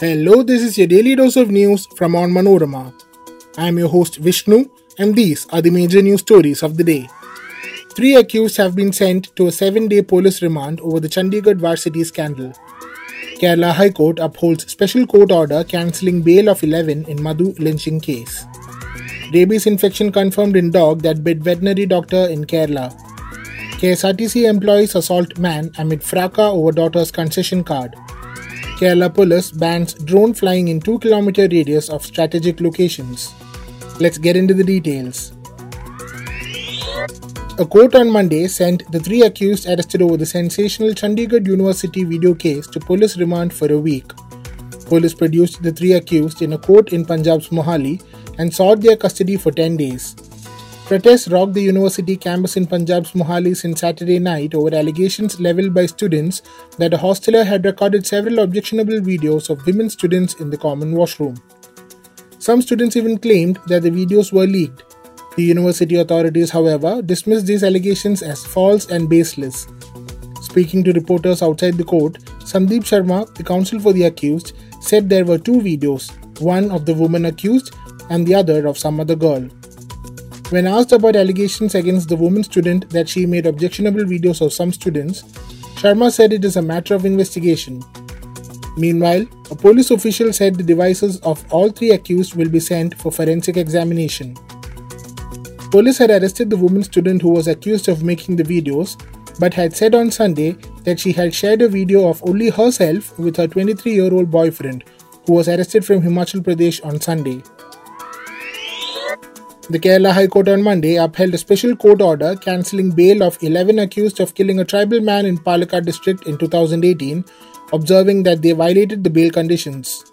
Hello, this is your daily dose of news from Onmanorama. I am your host Vishnu, and these are the major news stories of the day. Three accused have been sent to a seven day police remand over the Chandigarh varsity scandal. Kerala High Court upholds special court order cancelling bail of 11 in Madhu lynching case. Rabies infection confirmed in dog that bit veterinary doctor in Kerala. KSRTC employees assault man amid fracas over daughter's concession card. Kerala police bans drone flying in 2 km radius of strategic locations. Let's get into the details. A court on Monday sent the three accused arrested over the sensational Chandigarh University video case to police remand for a week. Police produced the three accused in a court in Punjab's Mohali and sought their custody for 10 days. Protests rocked the university campus in Punjab's Mohali since Saturday night over allegations leveled by students that a hosteler had recorded several objectionable videos of women students in the common washroom. Some students even claimed that the videos were leaked. The university authorities, however, dismissed these allegations as false and baseless. Speaking to reporters outside the court, Sandeep Sharma, the counsel for the accused, said there were two videos one of the woman accused and the other of some other girl. When asked about allegations against the woman student that she made objectionable videos of some students, Sharma said it is a matter of investigation. Meanwhile, a police official said the devices of all three accused will be sent for forensic examination. Police had arrested the woman student who was accused of making the videos, but had said on Sunday that she had shared a video of only herself with her 23 year old boyfriend, who was arrested from Himachal Pradesh on Sunday. The Kerala High Court on Monday upheld a special court order cancelling bail of 11 accused of killing a tribal man in Palakkad district in 2018, observing that they violated the bail conditions.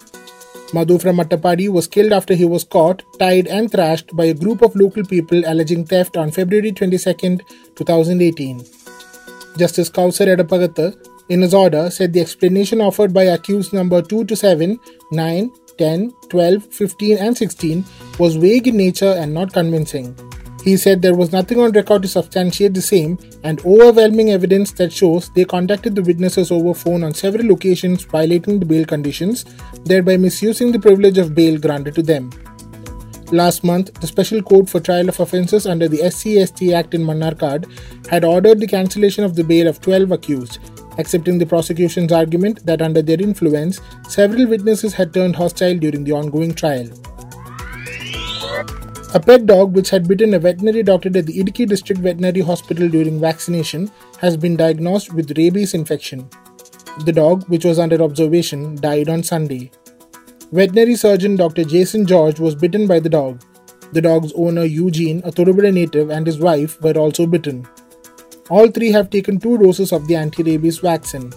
Madhu from Attapadi was killed after he was caught, tied, and thrashed by a group of local people alleging theft on February 22, 2018. Justice Kausar Edappagath, in his order, said the explanation offered by accused number 2 to 7, 9, 10, 12, 15, and 16 was vague in nature and not convincing. He said there was nothing on record to substantiate the same and overwhelming evidence that shows they contacted the witnesses over phone on several occasions violating the bail conditions, thereby misusing the privilege of bail granted to them. Last month, the Special Court for Trial of Offences under the SC/ST Act in Mannarkad had ordered the cancellation of the bail of 12 accused, accepting the prosecution's argument that under their influence, several witnesses had turned hostile during the ongoing trial. A pet dog which had bitten a veterinary doctor at the Idukki District Veterinary Hospital during vaccination has been diagnosed with rabies infection. The dog, which was under observation, died on Sunday. Veterinary surgeon Dr. Jason George was bitten by the dog. The dog's owner Eugene, a Thorubada native, and his wife were also bitten. All three have taken two doses of the anti rabies vaccine.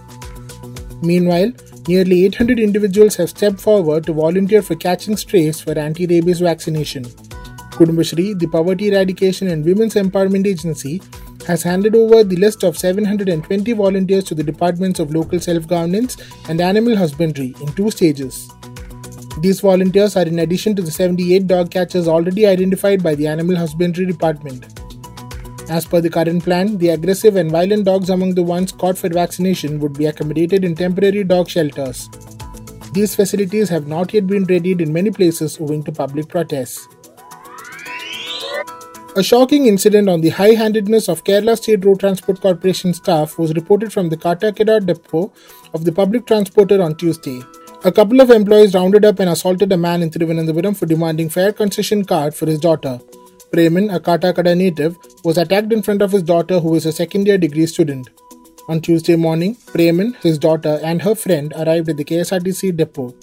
Meanwhile, nearly 800 individuals have stepped forward to volunteer for catching strays for anti rabies vaccination. Kudumbashree, the Poverty Eradication and Women's Empowerment Agency, has handed over the list of 720 volunteers to the Departments of Local Self Governance and Animal Husbandry in two stages. These volunteers are in addition to the 78 dog catchers already identified by the Animal Husbandry Department. As per the current plan, the aggressive and violent dogs among the ones caught for vaccination would be accommodated in temporary dog shelters. These facilities have not yet been readied in many places owing to public protests. A shocking incident on the high handedness of Kerala State Road Transport Corporation staff was reported from the Kattakada depot of the public transporter on Tuesday. A couple of employees rounded up and assaulted a man in Thiruvananthapuram for demanding fare concession card for his daughter. Preman, a Kattakada native, was attacked in front of his daughter, who is a second year degree student. On Tuesday morning, Preman, his daughter, and her friend arrived at the KSRTC depot.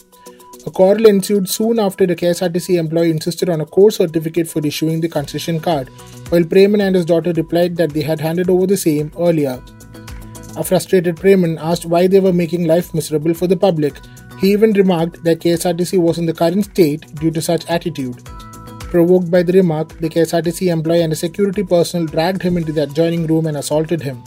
A quarrel ensued soon after the KSRTC employee insisted on a course certificate for issuing the concession card, while Preman and his daughter replied that they had handed over the same earlier. A frustrated Preman asked why they were making life miserable for the public. He even remarked that KSRTC was in the current state due to such attitude. Provoked by the remark, the KSRTC employee and a security personnel dragged him into the adjoining room and assaulted him.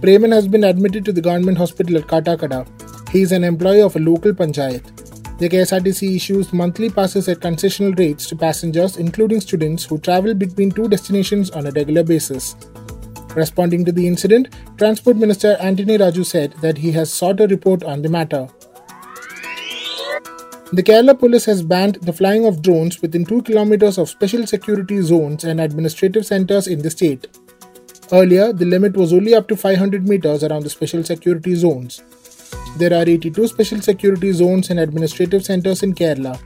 Preman has been admitted to the government hospital at Kattakada. He is an employee of a local panchayat. The KSRTC issues monthly passes at concessional rates to passengers, including students who travel between two destinations on a regular basis. Responding to the incident, Transport Minister Anthony Raju said that he has sought a report on the matter. The Kerala police has banned the flying of drones within 2 kilometers of special security zones and administrative centers in the state. Earlier, the limit was only up to 500 meters around the special security zones. There are 82 special security zones and administrative centers in Kerala.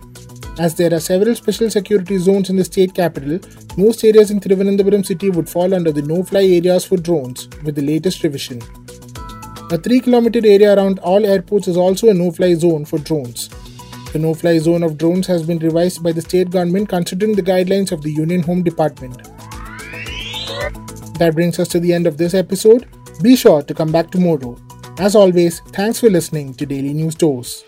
As there are several special security zones in the state capital, most areas in Thiruvananthapuram city would fall under the no-fly areas for drones with the latest revision. A 3 km area around all airports is also a no-fly zone for drones. The no-fly zone of drones has been revised by the state government considering the guidelines of the Union Home Department. That brings us to the end of this episode. Be sure to come back tomorrow. As always, thanks for listening to Daily News Dose.